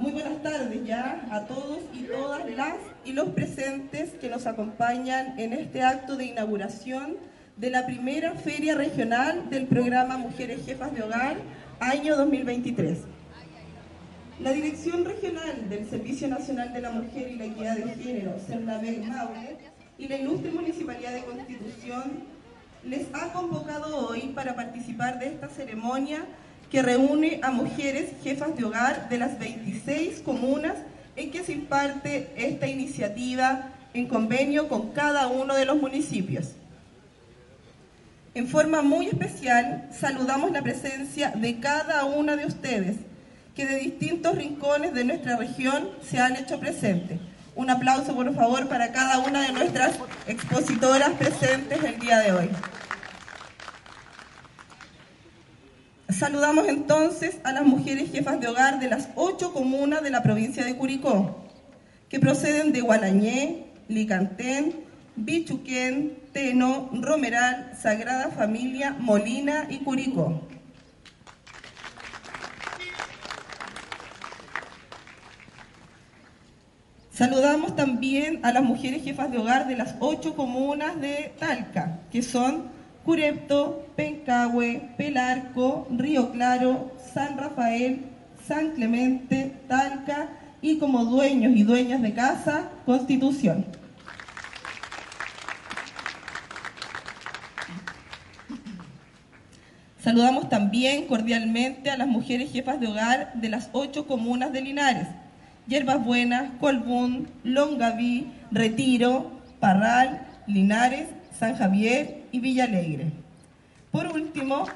Muy buenas tardes ya a todos y todas las y los presentes que nos acompañan en este acto de inauguración de la primera feria regional del programa Mujeres Jefas de Hogar, año 2023. La Dirección Regional del Servicio Nacional de la Mujer y la Equidad de Género, CERNAVEC Maule, y la Ilustre Municipalidad de Constitución les ha convocado hoy para participar de esta ceremonia que reúne a mujeres jefas de hogar de las 26 comunas en que se imparte esta iniciativa en convenio con cada uno de los municipios. En forma muy especial, saludamos la presencia de cada una de ustedes, que de distintos rincones de nuestra región se han hecho presentes. Un aplauso, por favor, para cada una de nuestras expositoras presentes el día de hoy. Saludamos entonces a las mujeres jefas de hogar de las ocho comunas de la provincia de Curicó, que proceden de Gualañé, Licantén, Bichuquén, Teno, Romeral, Sagrada Familia, Molina y Curicó. Saludamos también a las mujeres jefas de hogar de las ocho comunas de Talca, que son Curepto, Pencahue, Pelarco, Río Claro, San Rafael, San Clemente, Talca y como dueños y dueñas de casa, Constitución. Saludamos también cordialmente a las mujeres jefas de hogar de las ocho comunas de Linares, Hierbas Buenas, Colbún, Longaví, Retiro, Parral, Linares, San Javier y Villa Alegre. Por último,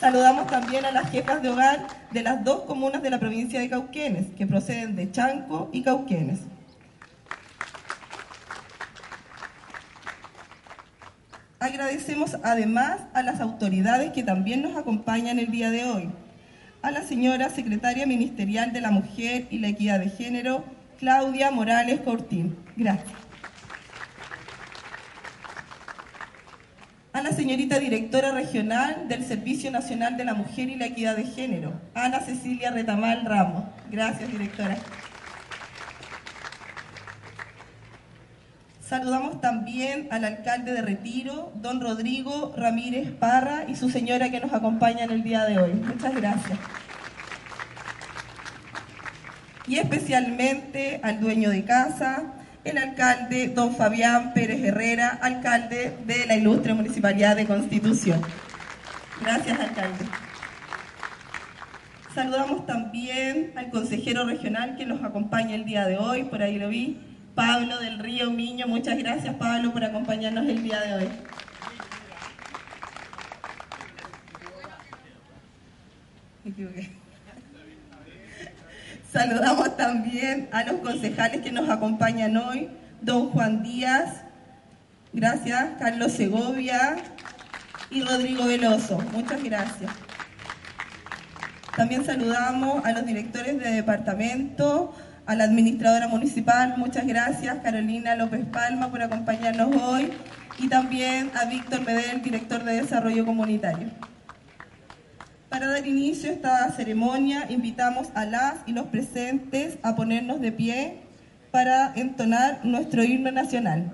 saludamos también a las jefas de hogar de las dos comunas de la provincia de Cauquenes, que proceden de Chanco y Cauquenes. Agradecemos además a las autoridades que también nos acompañan el día de hoy. A la señora secretaria ministerial de la Mujer y la Equidad de Género, Claudia Morales Cortín. Gracias. A la señorita directora regional del Servicio Nacional de la Mujer y la Equidad de Género, Ana Cecilia Retamal Ramos. Gracias, directora. Saludamos también al alcalde de Retiro, don Rodrigo Ramírez Parra, y su señora que nos acompaña en el día de hoy. Muchas gracias. Y especialmente al dueño de casa, el alcalde don Fabián Pérez Herrera, alcalde de la ilustre Municipalidad de Constitución. Gracias, alcalde. Saludamos también al consejero regional que nos acompaña el día de hoy, por ahí lo vi, Pablo del Río Miño. Muchas gracias, Pablo, por acompañarnos el día de hoy. Me equivoqué. Saludamos también a los concejales que nos acompañan hoy, don Juan Díaz, gracias, Carlos Segovia y Rodrigo Veloso. Muchas gracias. También saludamos a los directores de departamento, a la administradora municipal, muchas gracias, Carolina López Palma, por acompañarnos hoy, y también a Víctor Medel, director de Desarrollo Comunitario. Para dar inicio a esta ceremonia, invitamos a las y los presentes a ponernos de pie para entonar nuestro himno nacional.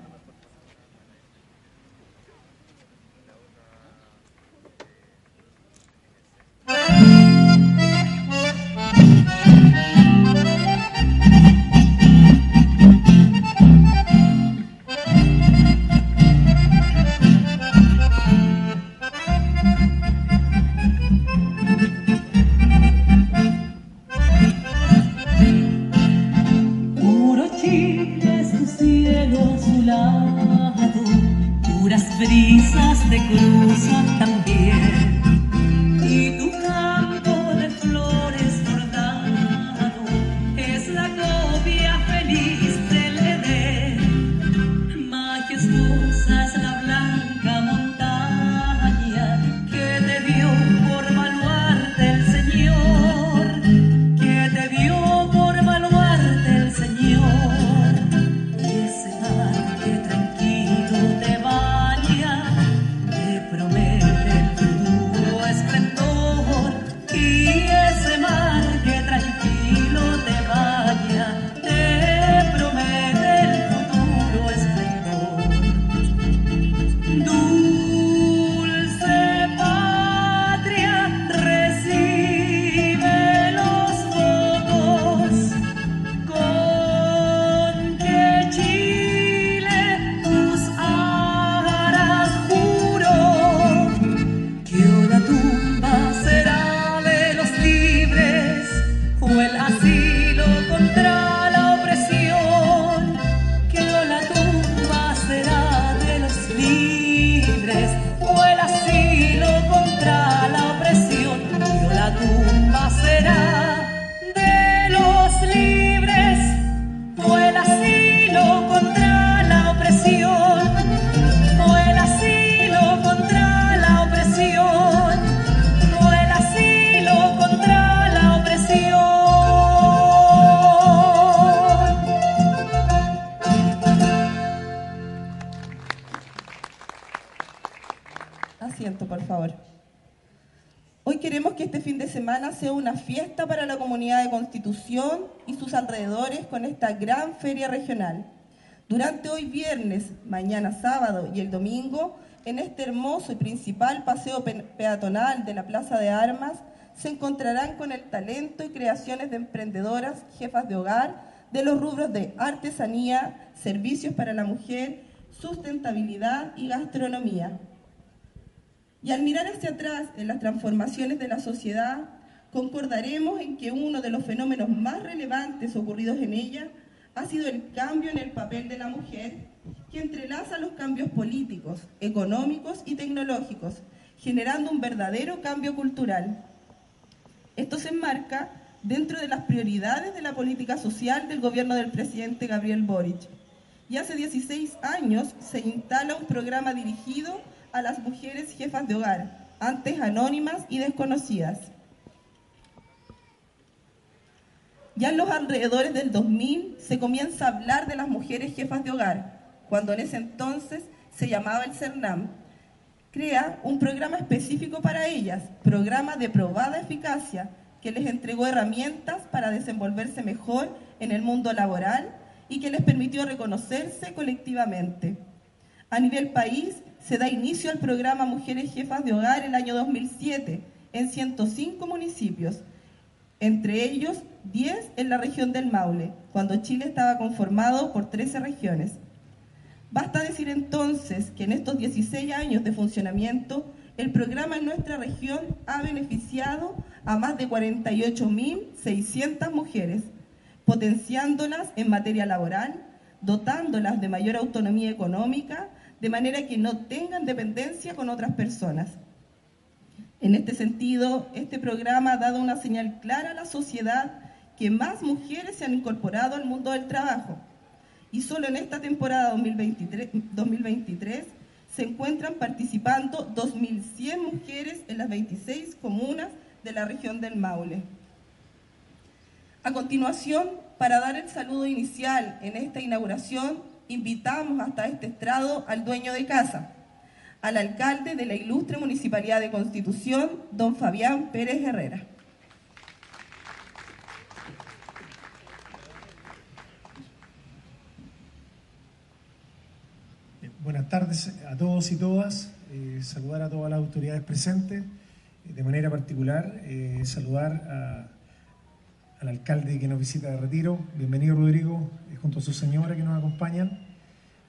Feria regional. Durante hoy viernes, mañana sábado y el domingo, en este hermoso y principal paseo peatonal de la Plaza de Armas, se encontrarán con el talento y creaciones de emprendedoras, jefas de hogar, de los rubros de artesanía, servicios para la mujer, sustentabilidad y gastronomía. Y al mirar hacia atrás en las transformaciones de la sociedad, concordaremos en que uno de los fenómenos más relevantes ocurridos en ella ha sido el cambio en el papel de la mujer, que entrelaza los cambios políticos, económicos y tecnológicos, generando un verdadero cambio cultural. Esto se enmarca dentro de las prioridades de la política social del gobierno del presidente Gabriel Boric. Y hace 16 años se instala un programa dirigido a las mujeres jefas de hogar, antes anónimas y desconocidas. Ya en los alrededores del 2000 se comienza a hablar de las mujeres jefas de hogar, cuando en ese entonces se llamaba el CERNAM. Crea un programa específico para ellas, programa de probada eficacia, que les entregó herramientas para desenvolverse mejor en el mundo laboral y que les permitió reconocerse colectivamente. A nivel país se da inicio al programa Mujeres Jefas de Hogar el año 2007 en 105 municipios, entre ellos 10 en la región del Maule, cuando Chile estaba conformado por 13 regiones. Basta decir entonces que en estos 16 años de funcionamiento, el programa en nuestra región ha beneficiado a más de 48.600 mujeres, potenciándolas en materia laboral, dotándolas de mayor autonomía económica, de manera que no tengan dependencia con otras personas. En este sentido, este programa ha dado una señal clara a la sociedad que más mujeres se han incorporado al mundo del trabajo. Y solo en esta temporada 2023, 2023 se encuentran participando 2.100 mujeres en las 26 comunas de la región del Maule. A continuación, para dar el saludo inicial en esta inauguración, invitamos hasta este estrado al dueño de casa, al alcalde de la ilustre Municipalidad de Constitución, don Fabián Pérez Herrera. Buenas tardes a todos y todas. Eh, saludar a todas las autoridades presentes de manera particular eh, saludar al alcalde que nos visita de retiro. Bienvenido Rodrigo, eh, junto a su señora que nos acompañan.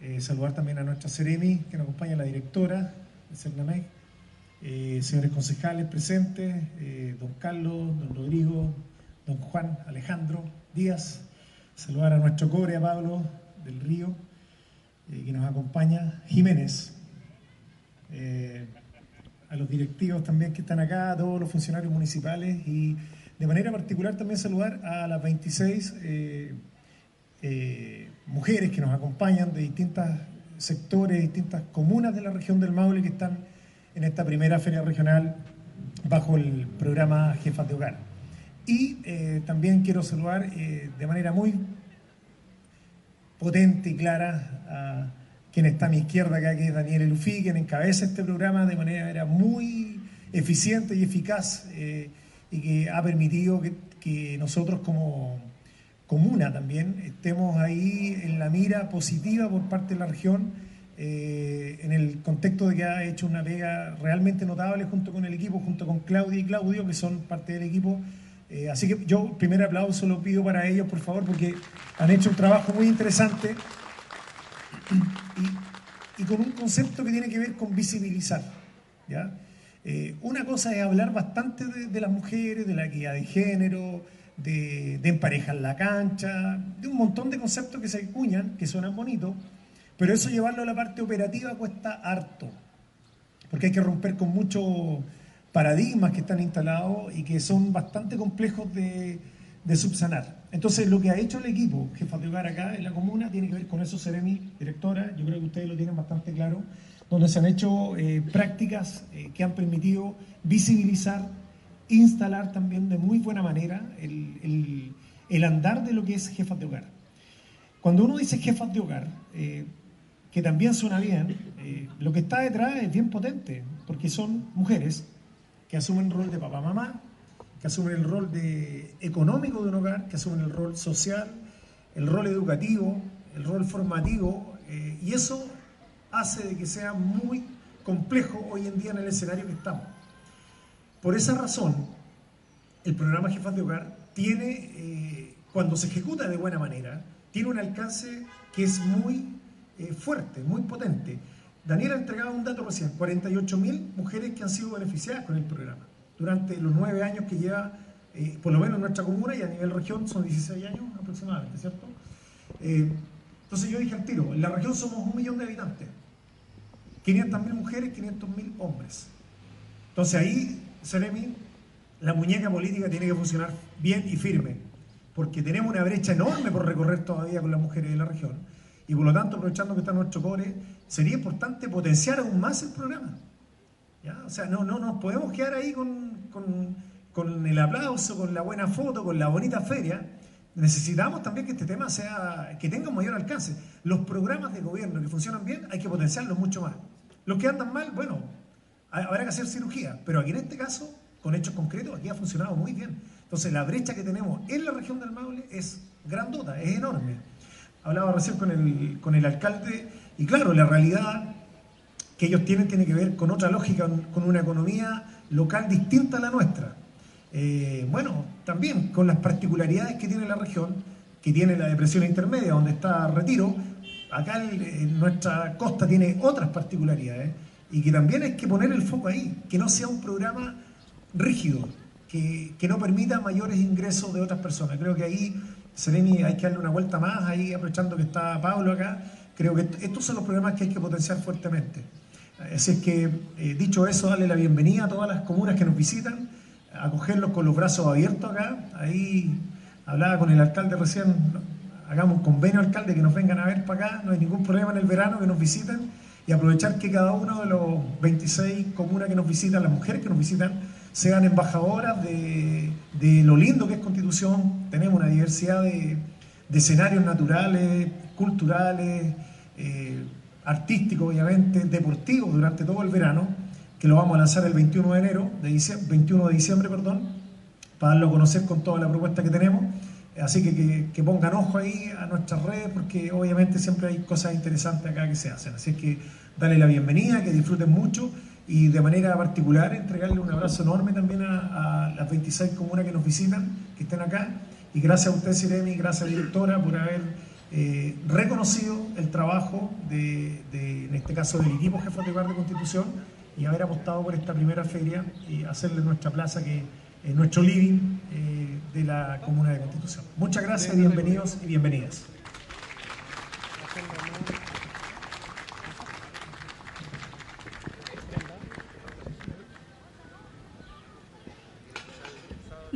Eh, saludar también a nuestra Seremi, que nos acompaña la directora de Cernamec, señores concejales presentes, don Carlos, don Rodrigo, don Juan Alejandro Díaz. Saludar a nuestro cobre, a Pablo del Río, que nos acompaña. Jiménez a los directivos también que están acá, a todos los funcionarios municipales y de manera particular también saludar a las 26 eh, eh, mujeres que nos acompañan de distintos sectores, distintas comunas de la región del Maule que están en esta primera feria regional bajo el programa Jefas de Hogar. Y eh, también quiero saludar de manera muy potente y clara a quien está a mi izquierda acá, que es Daniel Elufí, quien encabeza este programa de manera muy eficiente y eficaz eh, y que ha permitido que, nosotros como comuna también estemos ahí en la mira positiva por parte de la región eh, en el contexto de que ha hecho una pega realmente notable junto con el equipo, junto con Claudia y Claudio, que son parte del equipo. Eh, así que yo, primer aplauso lo pido para ellos, por favor, porque han hecho un trabajo muy interesante y, con un concepto que tiene que ver con visibilizar. ¿ya? Eh, una cosa es hablar bastante de, las mujeres, de la equidad de género, de, de, emparejar la cancha, de un montón de conceptos que se acuñan, que suenan bonitos, pero eso llevarlo a la parte operativa cuesta harto, porque hay que romper con muchos paradigmas que están instalados y que son bastante complejos de, de subsanar. Entonces, lo que ha hecho el equipo jefa de hogar acá en la comuna tiene que ver con eso, Seremi, directora, yo creo que ustedes lo tienen bastante claro, donde se han hecho eh, prácticas eh, que han permitido visibilizar, instalar también de muy buena manera el, andar de lo que es jefas de hogar. Cuando uno dice jefas de hogar, eh, que también suena bien, lo que está detrás es bien potente porque son mujeres que asumen el rol de papá, mamá, que asumen el rol de económico de un hogar, que asumen el rol social, el rol educativo, el rol formativo, eh, y eso hace de que sea muy complejo hoy en día en el escenario que estamos. Por esa razón, el programa Jefas de Hogar tiene, eh, cuando se ejecuta de buena manera, tiene un alcance que es muy eh, fuerte, muy potente. Daniel ha entregado un dato recién, 48.000 mujeres que han sido beneficiadas con el programa durante los nueve años que lleva, eh, por lo menos en nuestra comuna y a nivel región son 16 años aproximadamente, ¿cierto? entonces yo dije al tiro, en la región somos un millón de habitantes, 500.000 mujeres, 500.000 hombres. Entonces ahí, Seremi, la muñeca política tiene que funcionar bien y firme, porque tenemos una brecha enorme por recorrer todavía con las mujeres de la región. Y por lo tanto, aprovechando que está nuestro core, sería importante potenciar aún más el programa. ¿Ya? O sea, no, no nos podemos quedar ahí con, con, con el aplauso, con la buena foto, con la bonita feria. Necesitamos también que este tema sea, que tenga un mayor alcance. Los programas de gobierno que funcionan bien hay que potenciarlos mucho más. Los que andan mal, bueno, habrá que hacer cirugía, pero aquí en este caso con hechos concretos, aquí ha funcionado muy bien. Entonces, la brecha que tenemos en la región del Maule es grandota, es enorme. Hablaba recién con el, con el alcalde, y claro, la realidad que ellos tienen tiene que ver con otra lógica, con una economía local distinta a la nuestra. Eh, bueno, también con las particularidades que tiene la región, que tiene la depresión intermedia, donde está Retiro, acá nuestra costa tiene otras particularidades, y que también hay que poner el foco ahí, que no sea un programa rígido, que, no permita mayores ingresos de otras personas. Creo que ahí, Sereni, hay que darle una vuelta más, ahí aprovechando que está Pablo acá, creo que estos son los problemas que hay que potenciar fuertemente. Así es que, eh, dicho eso, darle la bienvenida a todas las comunas que nos visitan, acogerlos con los brazos abiertos acá. Ahí hablaba con el alcalde recién, hagamos un convenio alcalde que nos vengan a ver para acá, no hay ningún problema en el verano que nos visiten y aprovechar que cada uno de los 26 comunas que nos visitan, las mujeres que nos visitan, sean embajadoras de, lo lindo que es Constitución. Tenemos una diversidad de, escenarios naturales, culturales, eh, artísticos, obviamente, deportivos durante todo el verano, que lo vamos a lanzar el 21 de enero, de diciembre, 21 de diciembre, perdón, para darlo a conocer con toda la propuesta que tenemos. Así que, que, pongan ojo ahí a nuestras redes porque obviamente siempre hay cosas interesantes acá que se hacen. Así que darle la bienvenida, que disfruten mucho y de manera particular entregarle un abrazo enorme también a, las 26 comunas que nos visitan, que estén acá. Y gracias a usted, Siremi, gracias directora por haber eh, reconocido el trabajo de, en este caso, del equipo jefe de de Constitución y haber apostado por esta primera feria y hacerle nuestra plaza, que es nuestro living eh, de la comuna de Constitución. Muchas gracias, bienvenidos y bienvenidas.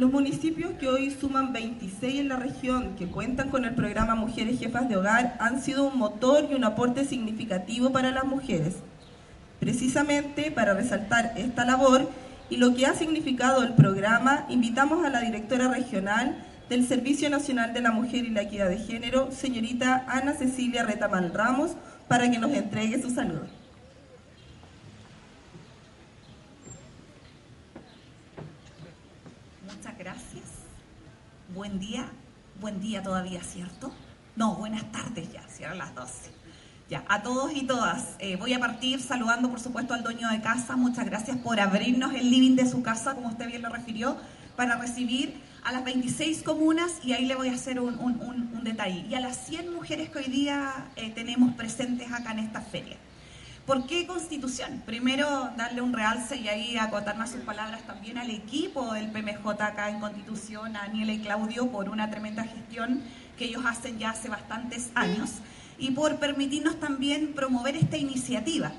Los municipios que hoy suman 26 en la región, que cuentan con el programa Mujeres Jefas de Hogar, han sido un motor y un aporte significativo para las mujeres. Precisamente para resaltar esta labor y lo que ha significado el programa, invitamos a la directora regional del Servicio Nacional de la Mujer y la Equidad de Género, señorita Ana Cecilia Retamal Ramos, para que nos entregue su saludo. Buen día, buen día todavía, ¿cierto? No, buenas tardes ya, cierran las 12. Ya, a todos y todas, eh, voy a partir saludando por supuesto al dueño de casa, muchas gracias por abrirnos el living de su casa, como usted bien lo refirió, para recibir a las 26 comunas y ahí le voy a hacer un, detalle, y a las 100 mujeres que hoy día eh, tenemos presentes acá en esta feria. ¿Por qué Constitución? Primero, darle un realce y ahí acotar más sus palabras también al equipo del PMJ acá en Constitución, a Aniela y Claudio, por una tremenda gestión que ellos hacen ya hace bastantes años y por permitirnos también promover esta iniciativa.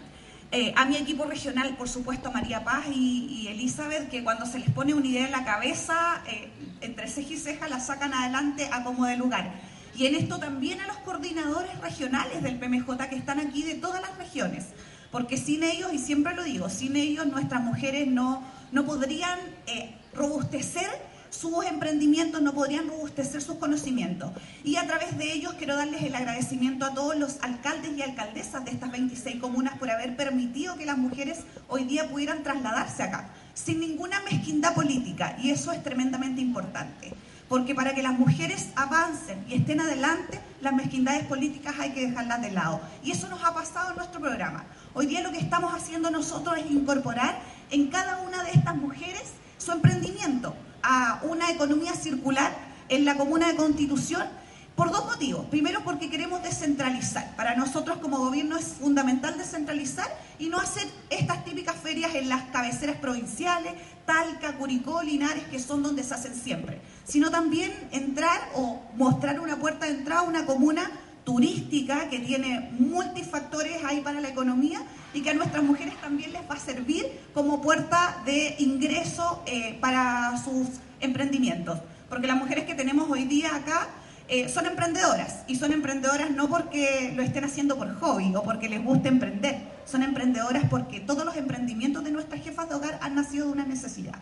Eh, a mi equipo regional, por supuesto, María Paz y, Elizabeth, que cuando se les pone una idea en la cabeza, eh, entre ceja y ceja la sacan adelante a como de lugar y en esto también a los coordinadores regionales del PMJ que están aquí de todas las regiones, porque sin ellos, y siempre lo digo, sin ellos nuestras mujeres no, no podrían eh, robustecer sus emprendimientos, no podrían robustecer sus conocimientos. Y a través de ellos quiero darles el agradecimiento a todos los alcaldes y alcaldesas de estas 26 comunas por haber permitido que las mujeres hoy día pudieran trasladarse acá, sin ninguna mezquindad política, y eso es tremendamente importante. Porque para que las mujeres avancen y estén adelante, las mezquindades políticas hay que dejarlas de lado. Y eso nos ha pasado en nuestro programa. Hoy día lo que estamos haciendo nosotros es incorporar en cada una de estas mujeres su emprendimiento a una economía circular en la comuna de Constitución por dos motivos. Primero, porque queremos descentralizar. Para nosotros como gobierno es fundamental descentralizar y no hacer estas típicas ferias en las cabeceras provinciales, Talca, Curicó, Linares, que son donde se hacen siempre, sino también entrar o mostrar una puerta de entrada a una comuna turística que tiene multifactores ahí para la economía y que a nuestras mujeres también les va a servir como puerta de ingreso eh, para sus emprendimientos. Porque las mujeres que tenemos hoy día acá eh, son emprendedoras y son emprendedoras no porque lo estén haciendo por hobby o porque les guste emprender, son emprendedoras porque todos los emprendimientos de nuestras jefas de hogar han nacido de una necesidad.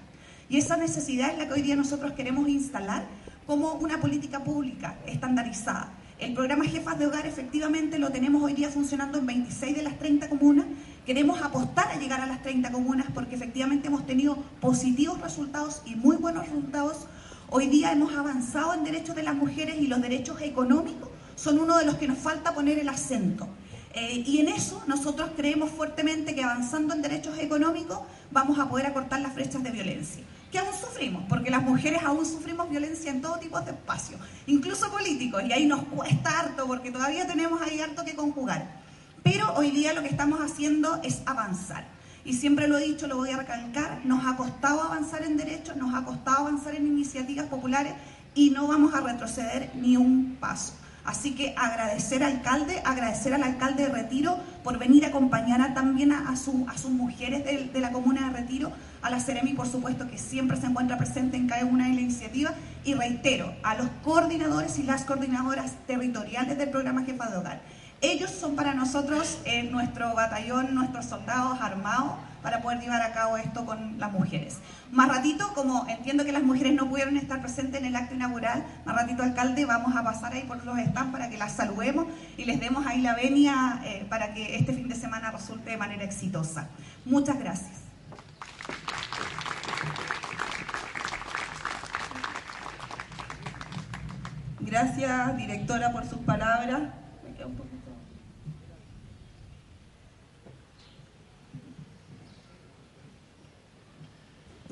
Y esa necesidad es la que hoy día nosotros queremos instalar como una política pública estandarizada. El programa Jefas de Hogar efectivamente lo tenemos hoy día funcionando en 26 de las 30 comunas. Queremos apostar a llegar a las 30 comunas porque efectivamente hemos tenido positivos resultados y muy buenos resultados Hoy día hemos avanzado en derechos de las mujeres y los derechos económicos son uno de los que nos falta poner el acento. Eh, y en eso nosotros creemos fuertemente que avanzando en derechos económicos vamos a poder acortar las brechas de violencia, que aún sufrimos, porque las mujeres aún sufrimos violencia en todo tipo de espacios, incluso políticos, y ahí nos cuesta harto porque todavía tenemos ahí harto que conjugar. Pero hoy día lo que estamos haciendo es avanzar y siempre lo he dicho, lo voy a recalcar, nos ha costado avanzar en derechos, nos ha costado avanzar en iniciativas populares y no vamos a retroceder ni un paso. Así que agradecer al alcalde, agradecer al alcalde de Retiro por venir a acompañar también a, a, sus mujeres de, de, la comuna de Retiro, a la Ceremi, por supuesto, que siempre se encuentra presente en cada una de las iniciativas. Y reitero, a los coordinadores y las coordinadoras territoriales del programa Jefa de Hogar ellos son para nosotros eh, nuestro batallón, nuestros soldados armados para poder llevar a cabo esto con las mujeres. Más ratito, como entiendo que las mujeres no pudieron estar presentes en el acto inaugural, más ratito, alcalde, vamos a pasar ahí por los stands para que las saludemos y les demos ahí la venia eh, para que este fin de semana resulte de manera exitosa. Muchas gracias. Gracias, directora, por sus palabras.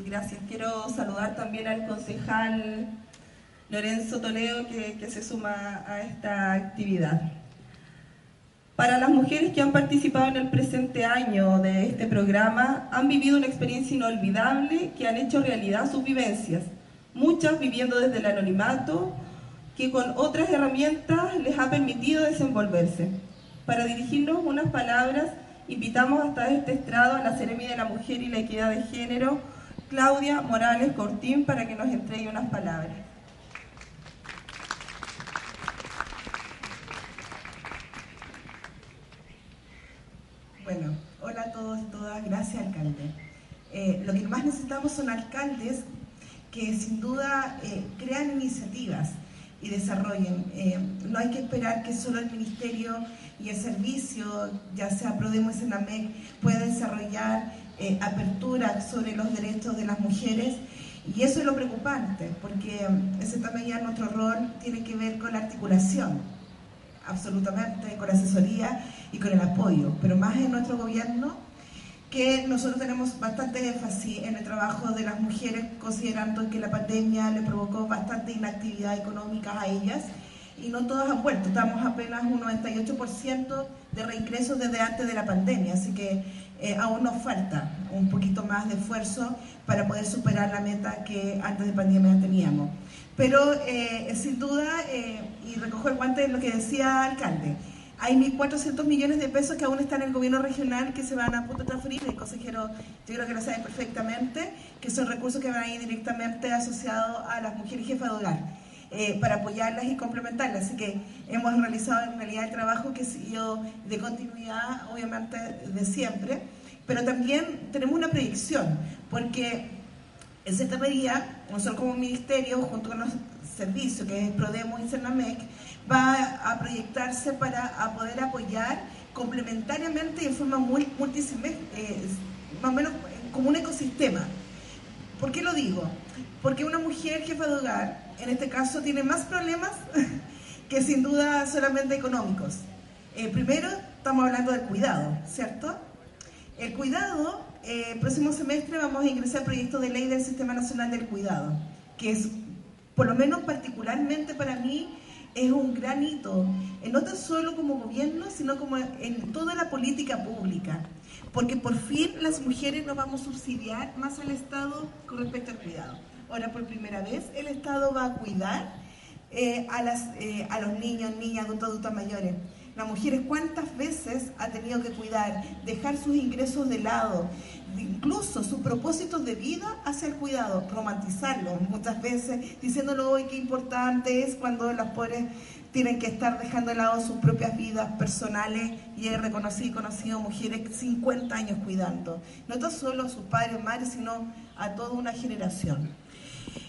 Gracias. Quiero saludar también al concejal Lorenzo Toledo que, que, se suma a esta actividad. Para las mujeres que han participado en el presente año de este programa, han vivido una experiencia inolvidable que han hecho realidad sus vivencias, muchas viviendo desde el anonimato, que con otras herramientas les ha permitido desenvolverse. Para dirigirnos unas palabras, invitamos hasta este estrado a la Seremi de la Mujer y la Equidad de Género, Claudia Morales Cortín para que nos entregue unas palabras. Bueno, hola a todos y todas, gracias alcalde. Eh, lo que más necesitamos son alcaldes que sin duda eh, crean iniciativas y desarrollen. Eh, no hay que esperar que solo el ministerio y el servicio, ya sea Prodemo y Senamec, pueda desarrollar eh, apertura sobre los derechos de las mujeres. Y eso es lo preocupante, porque ese también ya nuestro rol tiene que ver con la articulación, absolutamente, con la asesoría y con el apoyo, pero más en nuestro gobierno, que nosotros tenemos bastante énfasis en el trabajo de las mujeres, considerando que la pandemia le provocó bastante inactividad económica a ellas y no todas han vuelto. Estamos apenas un 98% de reingresos desde antes de la pandemia, así que eh, aún nos falta un poquito más de esfuerzo para poder superar la meta que antes de pandemia teníamos. Pero eh, sin duda, eh, y recojo el guante de lo que decía el alcalde, hay 1.400 millones de pesos que aún están en el gobierno regional que se van a punto transferir, el consejero yo creo que lo sabe perfectamente, que son recursos que van a ir directamente asociados a las mujeres jefas de hogar. Eh, para apoyarlas y complementarlas. Así que hemos realizado en realidad el trabajo que siguió de continuidad, obviamente, de siempre, pero también tenemos una predicción, porque En cierta medida, nosotros como ministerio, junto con los servicios, que es Prodemo y Cernamec, va a proyectarse para poder apoyar complementariamente y en forma muy eh, más o menos como un ecosistema. ¿Por qué lo digo? Porque una mujer jefa de hogar, en este caso, tiene más problemas que sin duda solamente económicos. Eh, primero, estamos hablando del cuidado, ¿cierto? El cuidado, eh, próximo semestre vamos a ingresar al proyecto de ley del Sistema Nacional del Cuidado, que es, por lo menos particularmente para mí, es un gran hito, eh, no tan solo como gobierno, sino como en toda la política pública, porque por fin las mujeres nos vamos a subsidiar más al Estado con respecto al cuidado. Ahora, por primera vez, el Estado va a cuidar eh, a, las, eh, a los niños, niñas, adultos, adultos mayores. Las mujeres cuántas veces ha tenido que cuidar, dejar sus ingresos de lado, incluso sus propósitos de vida hacia el cuidado, romantizarlo muchas veces, diciéndolo hoy qué importante es cuando las pobres tienen que estar dejando de lado sus propias vidas personales y he reconocido y conocido mujeres 50 años cuidando, no tan solo a sus padres, madres, sino a toda una generación.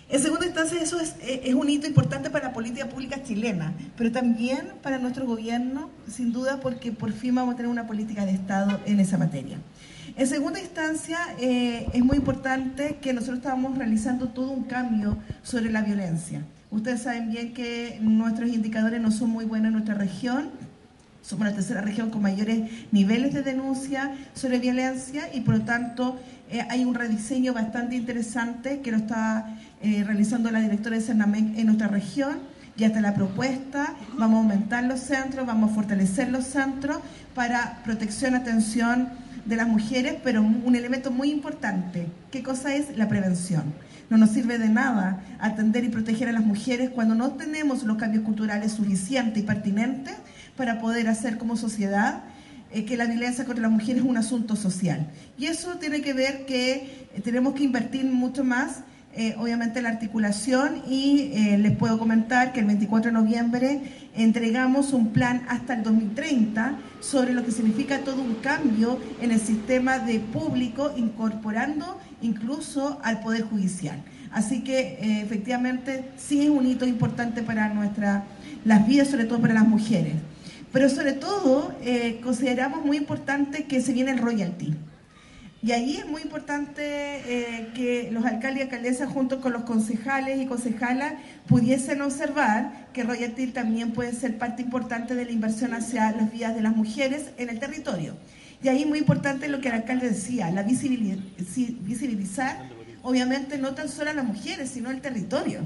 En segunda instancia, eso es, es, un hito importante para la política pública chilena, pero también para nuestro gobierno, sin duda, porque por fin vamos a tener una política de Estado en esa materia. En segunda instancia, eh, es muy importante que nosotros estamos realizando todo un cambio sobre la violencia. Ustedes saben bien que nuestros indicadores no son muy buenos en nuestra región. Somos la tercera región con mayores niveles de denuncia sobre violencia y por lo tanto eh, hay un rediseño bastante interesante que lo está eh, realizando la directora de Cernamec en nuestra región. Ya está la propuesta, vamos a aumentar los centros, vamos a fortalecer los centros para protección, atención de las mujeres, pero un elemento muy importante. ¿Qué cosa es? La prevención. No nos sirve de nada atender y proteger a las mujeres cuando no tenemos los cambios culturales suficientes y pertinentes para poder hacer como sociedad eh, que la violencia contra las mujeres es un asunto social. Y eso tiene que ver que eh, tenemos que invertir mucho más eh, obviamente la articulación y eh, les puedo comentar que el 24 de noviembre entregamos un plan hasta el 2030 sobre lo que significa todo un cambio en el sistema de público incorporando incluso al Poder Judicial. Así que eh, efectivamente sí es un hito importante para nuestra, las vidas, sobre todo para las mujeres. Pero sobre todo consideramos muy importante que se viene el royalty. Y ahí es muy importante eh, que los alcaldes y alcaldesas, junto con los concejales y concejalas, pudiesen observar que royalty también puede ser parte importante de la inversión hacia las vías de las mujeres en el territorio. Y ahí muy importante lo que el alcalde decía, la visibilizar, obviamente, no tan solo a las mujeres, sino al territorio.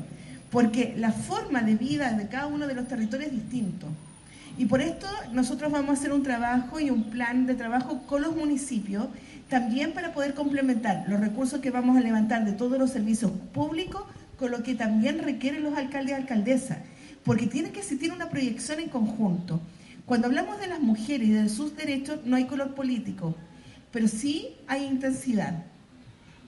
Porque la forma de vida de cada uno de los territorios es distinto. Y por esto nosotros vamos a hacer un trabajo y un plan de trabajo con los municipios también para poder complementar los recursos que vamos a levantar de todos los servicios públicos con lo que también requieren los alcaldes y alcaldesas, porque tiene que existir una proyección en conjunto. Cuando hablamos de las mujeres y de sus derechos, no hay color político, pero sí hay intensidad.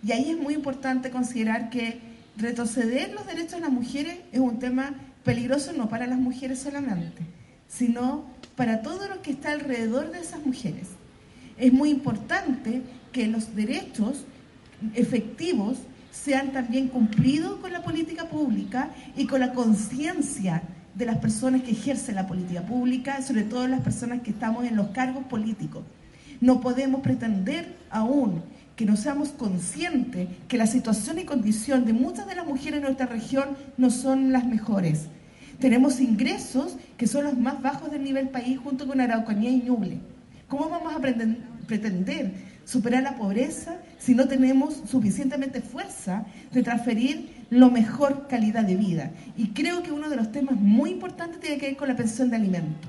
Y ahí es muy importante considerar que retroceder los derechos de las mujeres es un tema peligroso no para las mujeres solamente, sino para todo lo que está alrededor de esas mujeres es muy importante que los derechos efectivos sean también cumplidos con la política pública y con la conciencia de las personas que ejercen la política pública, sobre todo las personas que estamos en los cargos políticos. No podemos pretender aún que no seamos conscientes que la situación y condición de muchas de las mujeres en nuestra región no son las mejores. Tenemos ingresos que son los más bajos del nivel país junto con Araucanía y Ñuble. ¿Cómo vamos a pretender superar la pobreza si no tenemos suficientemente fuerza de transferir lo mejor calidad de vida? Y creo que uno de los temas muy importantes tiene que ver con la pensión de alimento.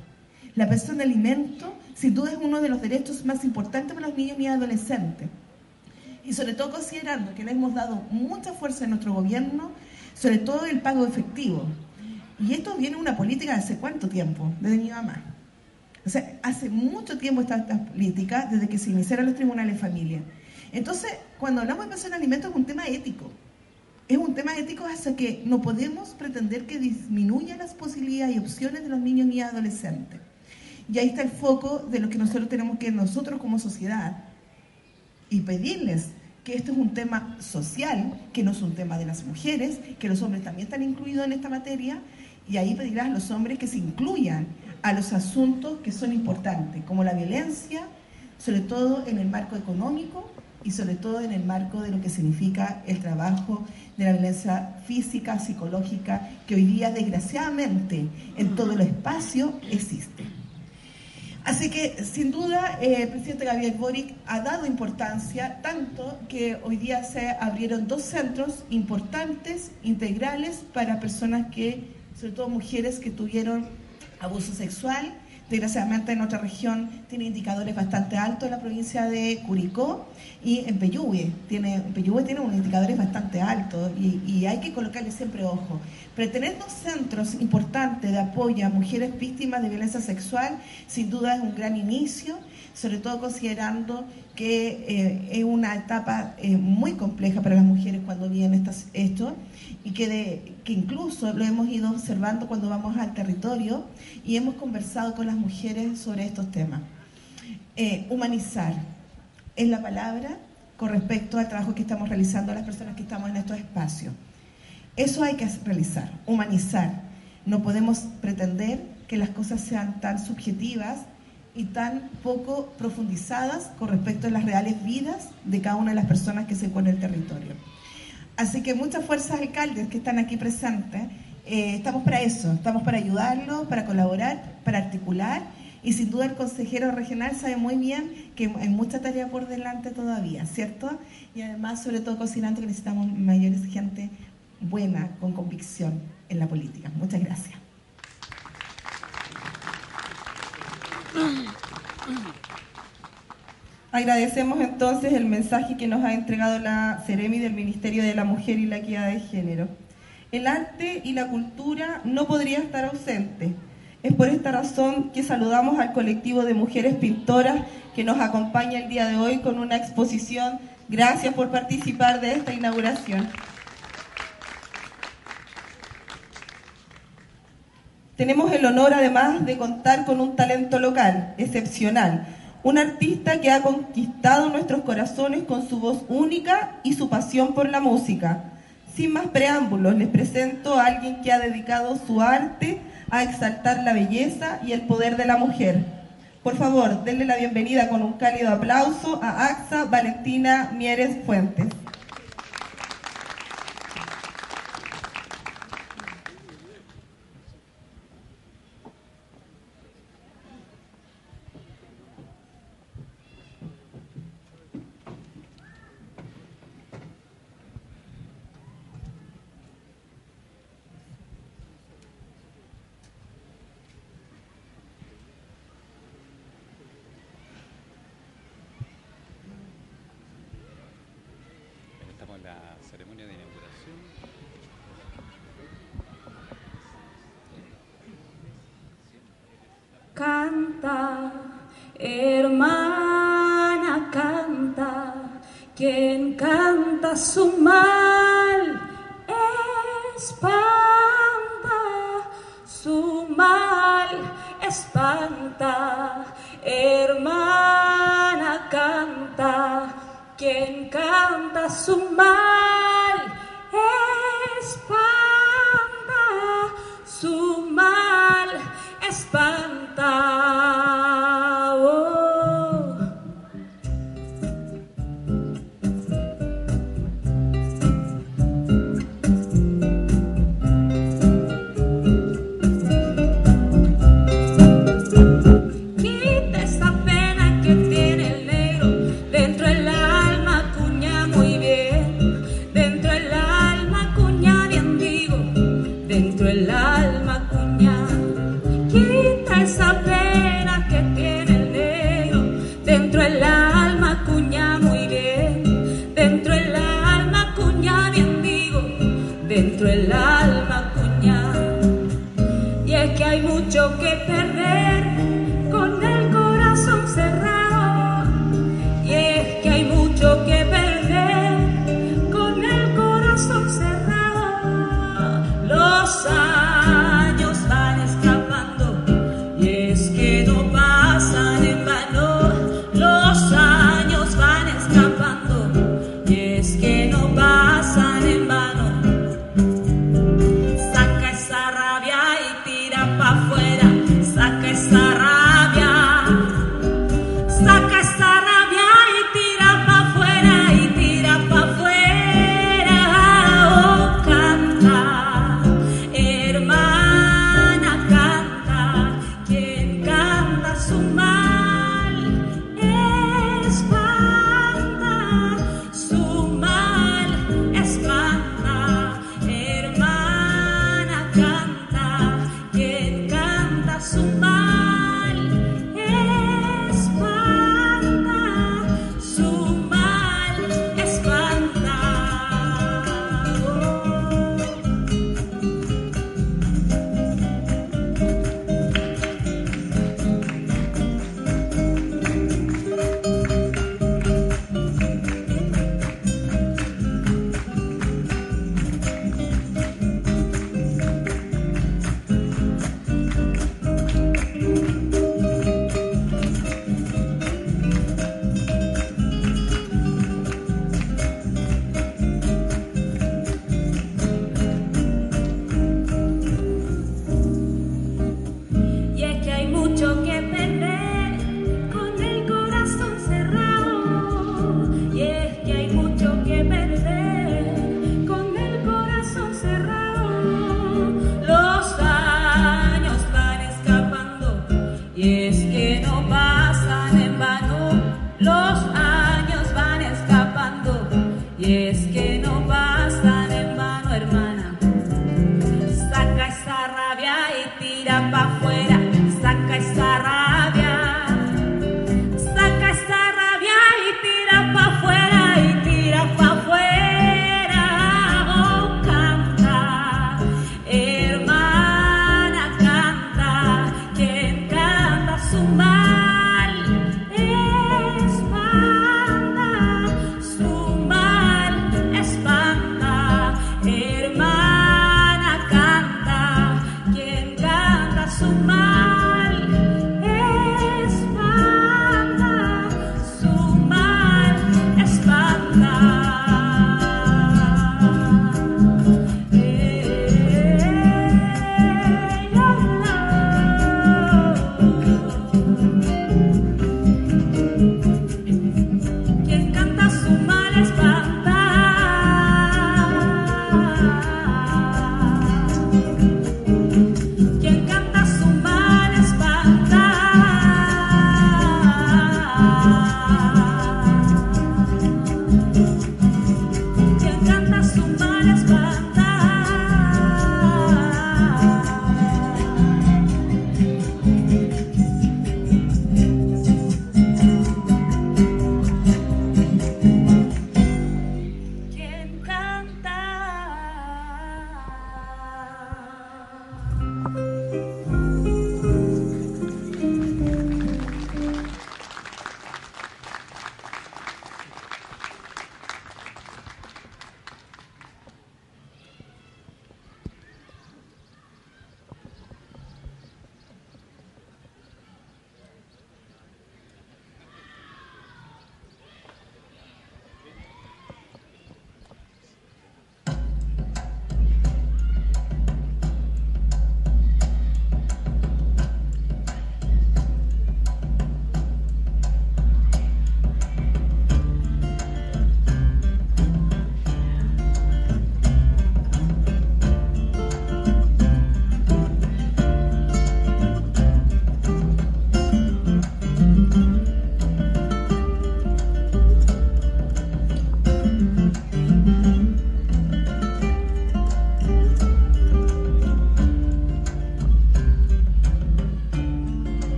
La pensión de alimento, sin duda, es uno de los derechos más importantes para los niños y adolescentes. Y sobre todo considerando que le hemos dado mucha fuerza en nuestro gobierno, sobre todo el pago efectivo. Y esto viene una política de hace cuánto tiempo, desde mi mamá. Hace mucho tiempo está esta política, desde que se iniciaron los tribunales de familia. Entonces, cuando hablamos de pensión de alimentos es un tema ético. Es un tema ético hasta que no podemos pretender que disminuya las posibilidades y opciones de los niños y adolescentes. Y ahí está el foco de lo que nosotros tenemos que nosotros como sociedad y pedirles que esto es un tema social, que no es un tema de las mujeres, que los hombres también están incluidos en esta materia, y ahí pedirás a los hombres que se incluyan a los asuntos que son importantes, como la violencia, sobre todo en el marco económico y sobre todo en el marco de lo que significa el trabajo de la violencia física, psicológica, que hoy día desgraciadamente en todo el espacio existe. Así que, sin duda, eh, el presidente Gabriel Boric ha dado importancia, tanto que hoy día se abrieron dos centros importantes, integrales, para personas que, sobre todo mujeres que tuvieron abuso sexual, Desgraciadamente en nuestra región tiene indicadores bastante altos en la provincia de Curicó y en Peyúgue tiene, tiene unos indicadores bastante altos y, y, hay que colocarle siempre ojo. Pero tener dos centros importantes de apoyo a mujeres víctimas de violencia sexual sin duda es un gran inicio, sobre todo considerando que eh, es una etapa eh, muy compleja para las mujeres cuando viene esto y que, que incluso lo hemos ido observando cuando vamos al territorio y hemos conversado con las mujeres sobre estos temas. Eh, humanizar es la palabra con respecto al trabajo que estamos realizando las personas que estamos en estos espacios. Eso hay que realizar, humanizar. No podemos pretender que las cosas sean tan subjetivas y tan poco profundizadas con respecto a las reales vidas de cada una de las personas que se encuentran en el territorio. Así que muchas fuerzas alcaldes que están aquí presentes, eh, estamos para eso, estamos para ayudarlos, para colaborar, para articular y sin duda el consejero regional sabe muy bien que hay mucha tarea por delante todavía, ¿cierto? Y además, sobre todo que necesitamos mayores gente buena, con convicción en la política. Muchas gracias. Agradecemos entonces el mensaje que nos ha entregado la Ceremi del Ministerio de la Mujer y la Equidad de Género. El arte y la cultura no podría estar ausente. Es por esta razón que saludamos al colectivo de mujeres pintoras que nos acompaña el día de hoy con una exposición. Gracias por participar de esta inauguración. Tenemos el honor además de contar con un talento local excepcional, un artista que ha conquistado nuestros corazones con su voz única y su pasión por la música. Sin más preámbulos, les presento a alguien que ha dedicado su arte a exaltar la belleza y el poder de la mujer. Por favor, denle la bienvenida con un cálido aplauso a AXA Valentina Mieres Fuentes. Vespa.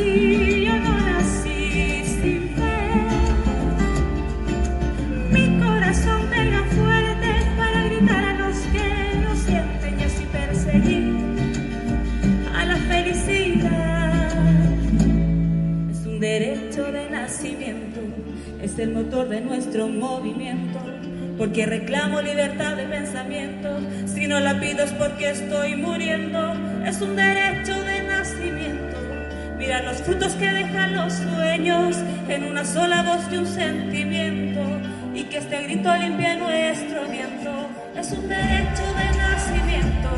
Si yo no nací sin fe, mi corazón pega fuerte para gritar a los que no sienten y así perseguí, a la felicidad. Es un derecho de nacimiento, es el motor de nuestro movimiento, porque reclamo libertad de pensamiento, si no la pido es porque estoy muriendo, es un derecho. Mira los frutos que dejan los sueños en una sola voz y un sentimiento, y que este grito limpie nuestro viento, es un derecho de nacimiento,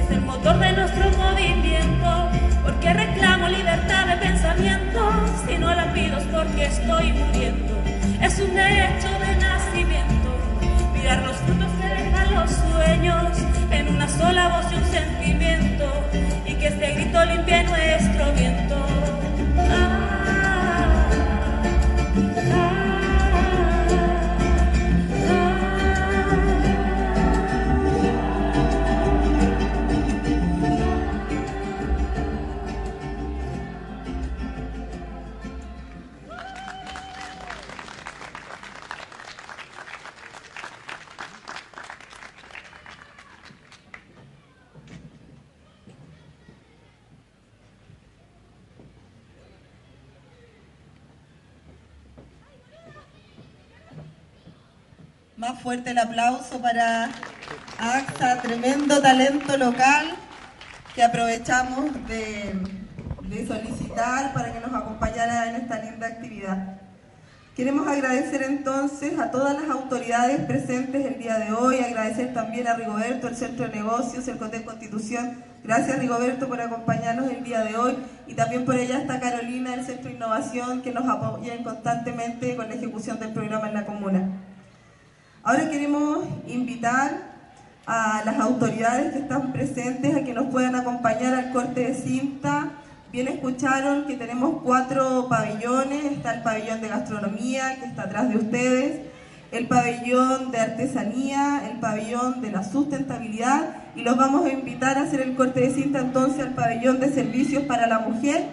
es el motor de nuestro movimiento. Porque reclamo libertad de pensamiento, si no la pido es porque estoy muriendo. Es un derecho de nacimiento, mirar los frutos que dejan los sueños una sola voz y un sentimiento, y que este grito limpie nuestro viento. Fuerte el aplauso para AXA, tremendo talento local que aprovechamos de, de solicitar para que nos acompañara en esta linda actividad. Queremos agradecer entonces a todas las autoridades presentes el día de hoy, agradecer también a Rigoberto, el Centro de Negocios, el Cote Constitución. Gracias Rigoberto por acompañarnos el día de hoy y también por ella está Carolina del Centro de Innovación que nos apoyan constantemente con la ejecución del programa en la comuna. Ahora queremos invitar a las autoridades que están presentes a que nos puedan acompañar al corte de cinta. Bien escucharon que tenemos cuatro pabellones, está el pabellón de gastronomía que está atrás de ustedes, el pabellón de artesanía, el pabellón de la sustentabilidad. Y los vamos a invitar a hacer el corte de cinta entonces al pabellón de servicios para la mujer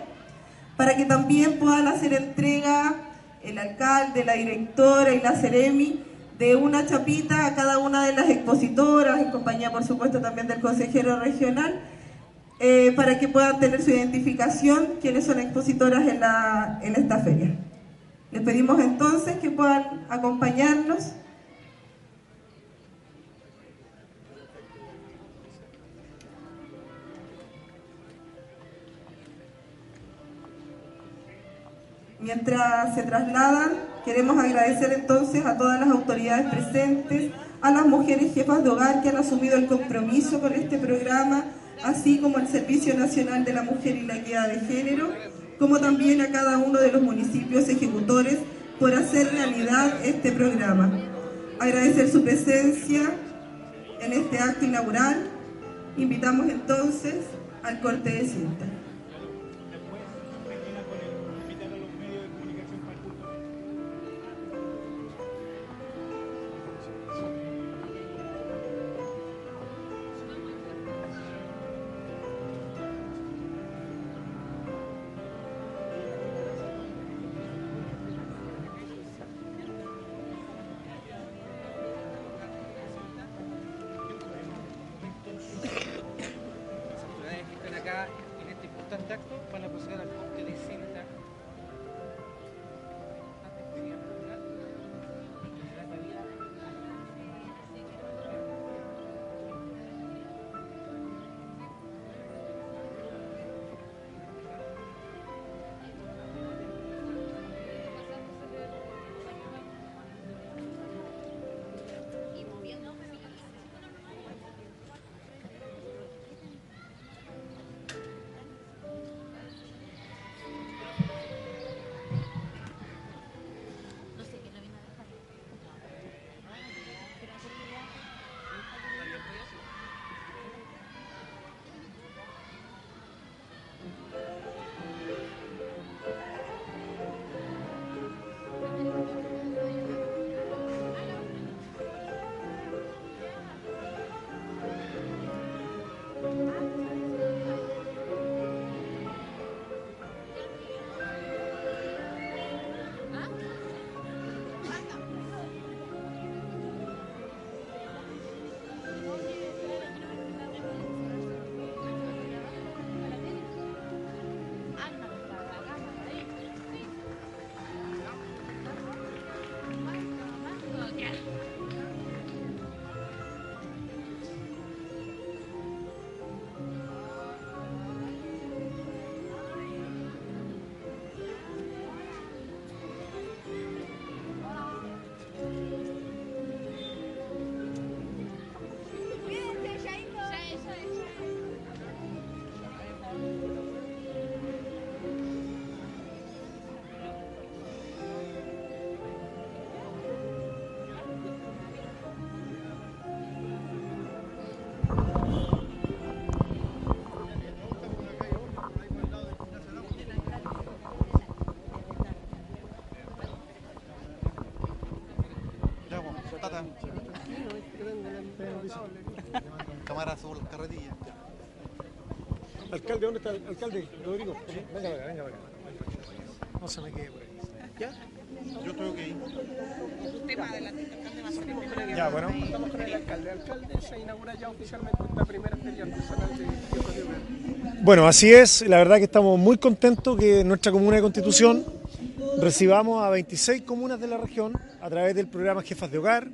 para que también puedan hacer entrega el alcalde, la directora y la Ceremi de una chapita a cada una de las expositoras, en compañía por supuesto también del consejero regional, eh, para que puedan tener su identificación quienes son expositoras en, la, en esta feria. Les pedimos entonces que puedan acompañarnos. Mientras se trasladan, queremos agradecer entonces a todas las autoridades presentes, a las mujeres jefas de hogar que han asumido el compromiso con este programa, así como al Servicio Nacional de la Mujer y la Equidad de Género, como también a cada uno de los municipios ejecutores por hacer realidad este programa. Agradecer su presencia en este acto inaugural. Invitamos entonces al corte de cinta. Cámara azul, carretilla. Alcalde, ¿dónde está el alcalde? Rodrigo. Venga, venga, venga. venga. No se me quede por ahí. ¿Ya? Yo tengo que ir. Ya, bueno. Estamos con el alcalde. Alcalde, se inaugura ya oficialmente esta primera feria artesanal de. Bueno, así es. La verdad que estamos muy contentos que en nuestra comuna de Constitución recibamos a 26 comunas de la región a través del programa Jefas de Hogar.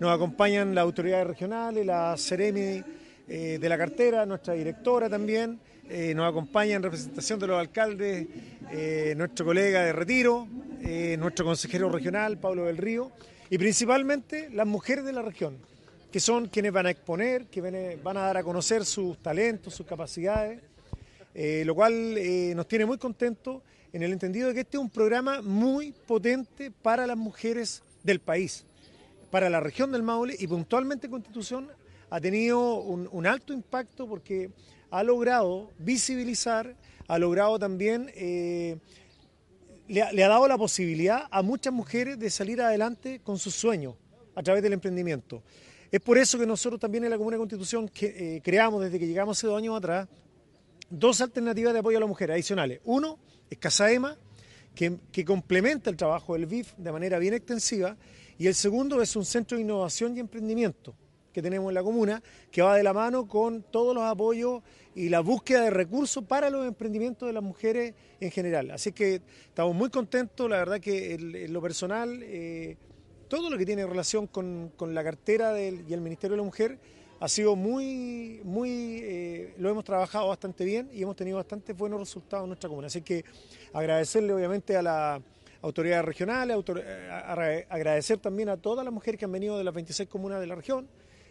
Nos acompañan las autoridades regionales, la Ceremi eh, de la cartera, nuestra directora también. Eh, nos acompaña en representación de los alcaldes eh, nuestro colega de Retiro, nuestro consejero regional, Pablo del Río, y principalmente las mujeres de la región, que son quienes van a exponer, que van- a dar a conocer sus talentos, sus capacidades, lo cual nos tiene muy contentos en el entendido de que este es un programa muy potente para las mujeres del país, para la región del Maule y puntualmente Constitución ha tenido un, alto impacto porque ha logrado visibilizar, ha logrado también, eh, le, ha- dado la posibilidad a muchas mujeres de salir adelante con sus sueños a través del emprendimiento. Es por eso que nosotros también en la Comuna de Constitución eh, creamos desde que llegamos hace dos años atrás dos alternativas de apoyo a la mujer adicionales. Uno es Casaema, que, que complementa el trabajo del BIF de manera bien extensiva, y el segundo es un centro de innovación y emprendimiento que tenemos en la comuna, que va de la mano con todos los apoyos y la búsqueda de recursos para los emprendimientos de las mujeres en general. Así que estamos muy contentos, la verdad que en lo personal, eh, todo lo que tiene relación con, con la cartera del- y el Ministerio de la Mujer ha sido muy, muy, eh, lo hemos trabajado bastante bien y hemos tenido bastante buenos resultados en nuestra comuna. Así que agradecerle obviamente a la autoridades regionales, autor- eh, agradecer también a todas las mujeres que han venido de las 26 comunas de la región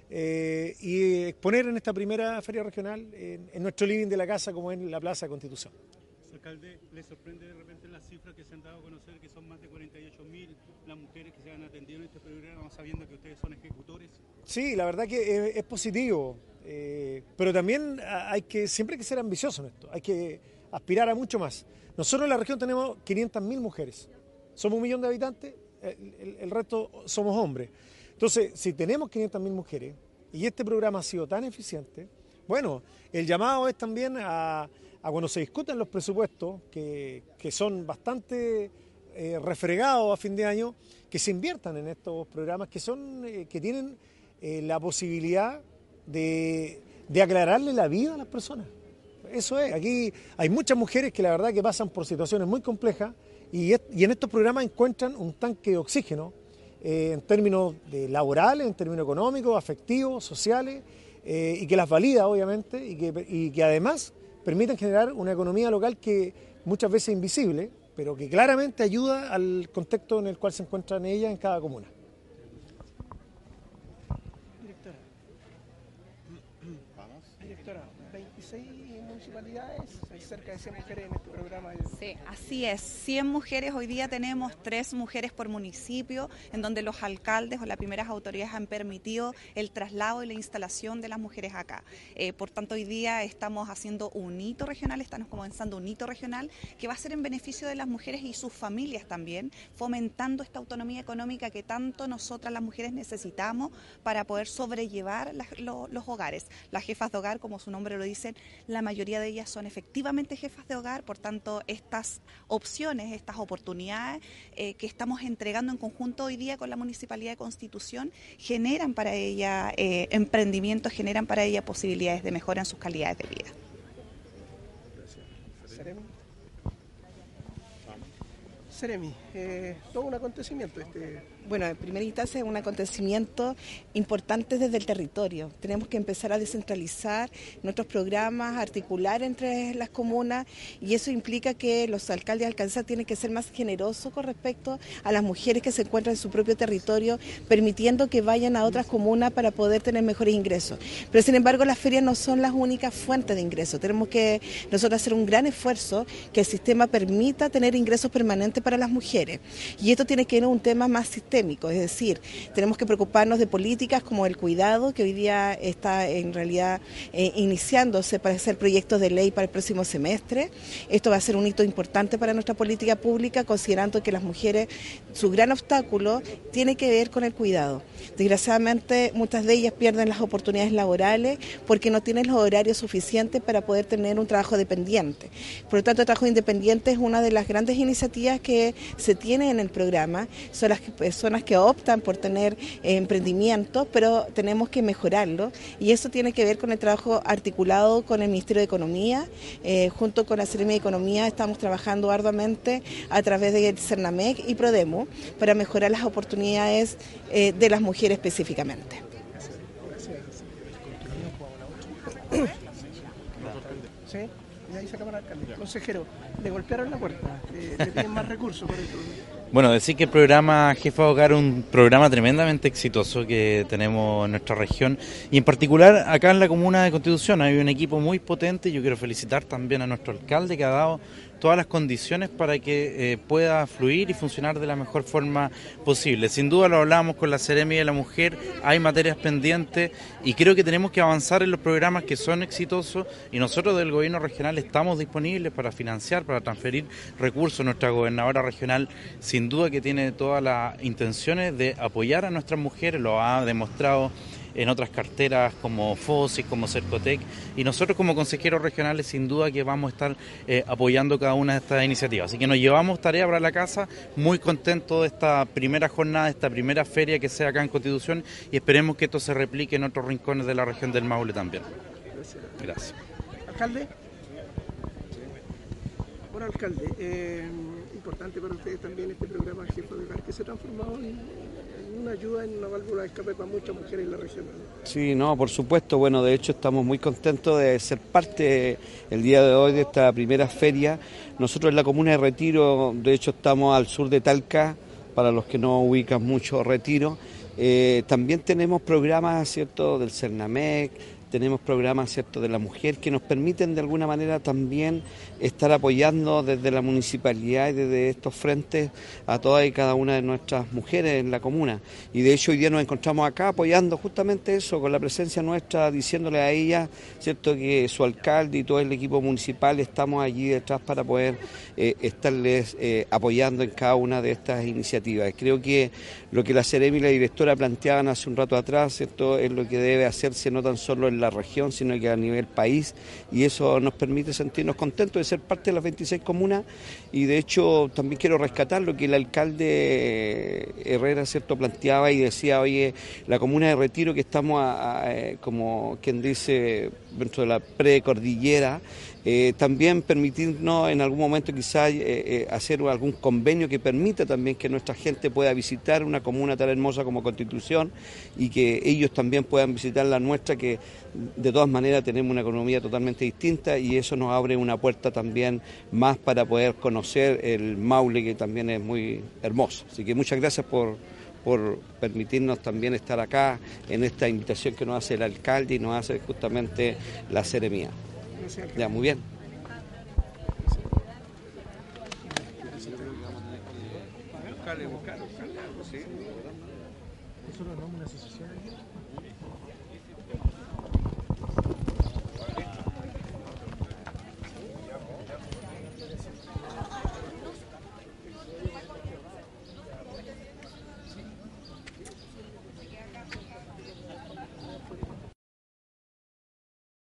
eh, y exponer en esta primera feria regional en, en nuestro living de la casa como en la Plaza Constitución. Alcalde, ¿le sorprende de repente las cifras que se han dado a conocer que son más de 48 mil las mujeres que se han atendido en este programa, sabiendo que ustedes son ejecutores? Sí, la verdad que es, es positivo, eh, pero también hay que siempre hay que ser ambicioso en esto, hay que aspirar a mucho más. Nosotros en la región tenemos 500.000 mujeres, somos un millón de habitantes, el, el- el resto somos hombres. Entonces, si tenemos 500.000 mujeres y este programa ha sido tan eficiente, bueno, el llamado es también a, a cuando se discuten los presupuestos, que, son bastante eh, refregados a fin de año, que se inviertan en estos programas que son eh, que tienen eh, la posibilidad de, aclararle la vida a las personas. Eso es, aquí hay muchas mujeres que la verdad que pasan por situaciones muy complejas y en estos programas encuentran un tanque de oxígeno eh, en términos de laborales, en términos económicos, afectivos, sociales, eh, y que las valida obviamente y que, y que además permiten generar una economía local que muchas veces es invisible, pero que claramente ayuda al contexto en el cual se encuentran ellas en cada comuna. Directora. Directora, 26 municipalidades, hay cerca de 100 mujeres en este programa. Sí, así es. 100 mujeres, hoy día tenemos tres mujeres por municipio, en donde los alcaldes o las primeras autoridades han permitido el traslado y la instalación de las mujeres acá. Eh, por tanto, hoy día estamos haciendo un hito regional, estamos comenzando un hito regional que va a ser en beneficio de las mujeres y sus familias también, fomentando esta autonomía económica que tanto nosotras las mujeres necesitamos para poder sobrellevar los hogares. Las jefas de hogar, como su nombre lo dicen, la mayoría de ellas son efectivamente jefas de hogar, por tanto, estas opciones, estas oportunidades eh, que estamos entregando en conjunto hoy día con la Municipalidad de Constitución generan para ella eh, emprendimientos, generan para ella posibilidades de mejora en sus calidades de vida. Seremi. Seremi, eh, todo un acontecimiento este. Bueno, en primera instancia es un acontecimiento importante desde el territorio. Tenemos que empezar a descentralizar nuestros programas, articular entre las comunas y eso implica que los alcaldes y alcaldesas tienen que ser más generosos con respecto a las mujeres que se encuentran en su propio territorio, permitiendo que vayan a otras comunas para poder tener mejores ingresos. Pero sin embargo las ferias no son las únicas fuentes de ingresos. Tenemos que nosotros hacer un gran esfuerzo que el sistema permita tener ingresos permanentes para las mujeres. Y esto tiene que ver un tema más sistémico, es decir, tenemos que preocuparnos de políticas como el cuidado, que hoy día está en realidad eh, iniciándose para hacer proyectos de ley para el próximo semestre. Esto va a ser un hito importante para nuestra política pública, considerando que las mujeres, su gran obstáculo tiene que ver con el cuidado. Desgraciadamente, muchas de ellas pierden las oportunidades laborales porque no tienen los horarios suficientes para poder tener un trabajo dependiente. Por lo tanto, el trabajo independiente es una de las grandes iniciativas que se tiene en el programa. Son las personas que optan por tener eh, emprendimientos, pero tenemos que mejorarlo y eso tiene que ver con el trabajo articulado con el Ministerio de Economía. Eh, junto con la Seremi de Economía estamos trabajando arduamente a través de CERNAMEC y PRODEMO para mejorar las oportunidades eh, de las mujeres específicamente. ¿Sí? Y ahí se acaba el alcalde. Consejero, le golpearon la puerta, eh, le piden más recursos por eso. Bueno, decir que el programa Jefa Hogar es un programa tremendamente exitoso que tenemos en nuestra región y en particular acá en la comuna de Constitución hay un equipo muy potente. Yo quiero felicitar también a nuestro alcalde que ha dado todas las condiciones para que eh, pueda fluir y funcionar de la mejor forma posible. Sin duda lo hablamos con la Seremi de la Mujer, hay materias pendientes y creo que tenemos que avanzar en los programas que son exitosos y nosotros del gobierno regional estamos disponibles para financiar, para transferir recursos. Nuestra gobernadora regional sin duda que tiene todas las intenciones de apoyar a nuestras mujeres, lo ha demostrado en otras carteras como FOSIS, como Cercotec, y nosotros como consejeros regionales sin duda que vamos a estar eh, apoyando cada una de estas iniciativas. Así que nos llevamos tarea para la casa, muy contentos de esta primera jornada, de esta primera feria que sea acá en Constitución, y esperemos que esto se replique en otros rincones de la región del Maule también. Gracias. Alcalde. Bueno, alcalde, eh, importante para ustedes también este programa Hogar que se ha transformado en, una ayuda, en una válvula de escape para muchas mujeres en la región. Sí, no, por supuesto. Bueno, de hecho estamos muy contentos de ser parte el día de hoy de esta primera feria. Nosotros en la comuna de Retiro, de hecho estamos al sur de Talca, para los que no ubican mucho Retiro. Eh, también tenemos programas, ¿cierto?, del CERNAMEC, tenemos programas cierto de la mujer que nos permiten de alguna manera también estar apoyando desde la municipalidad y desde estos frentes a todas y cada una de nuestras mujeres en la comuna. Y de hecho hoy día nos encontramos acá apoyando justamente eso, con la presencia nuestra, diciéndole a ella, cierto que su alcalde y todo el equipo municipal estamos allí detrás para poder eh, estarles eh, apoyando en cada una de estas iniciativas. Creo que lo que la Ceremi y la directora planteaban hace un rato atrás, cierto, es lo que debe hacerse no tan solo en la región, sino que a nivel país, y eso nos permite sentirnos contentos de ser parte de las 26 comunas, y de hecho también quiero rescatar lo que el alcalde Herrera cierto planteaba y decía, oye, la comuna de Retiro que estamos, eh, como quien dice, dentro de la precordillera, eh, también permitirnos en algún momento quizás eh, eh, hacer algún convenio que permita también que nuestra gente pueda visitar una comuna tan hermosa como Constitución y que ellos también puedan visitar la nuestra, que de todas maneras tenemos una economía totalmente distinta y eso nos abre una puerta también más para poder conocer el Maule, que también es muy hermoso. Así que muchas gracias por, por permitirnos también estar acá en esta invitación que nos hace el alcalde y nos hace justamente la seremía. Ya, muy bien. Buscarle, buscarle, buscarle algo, sí. ¿Nosotros no una asociación aquí?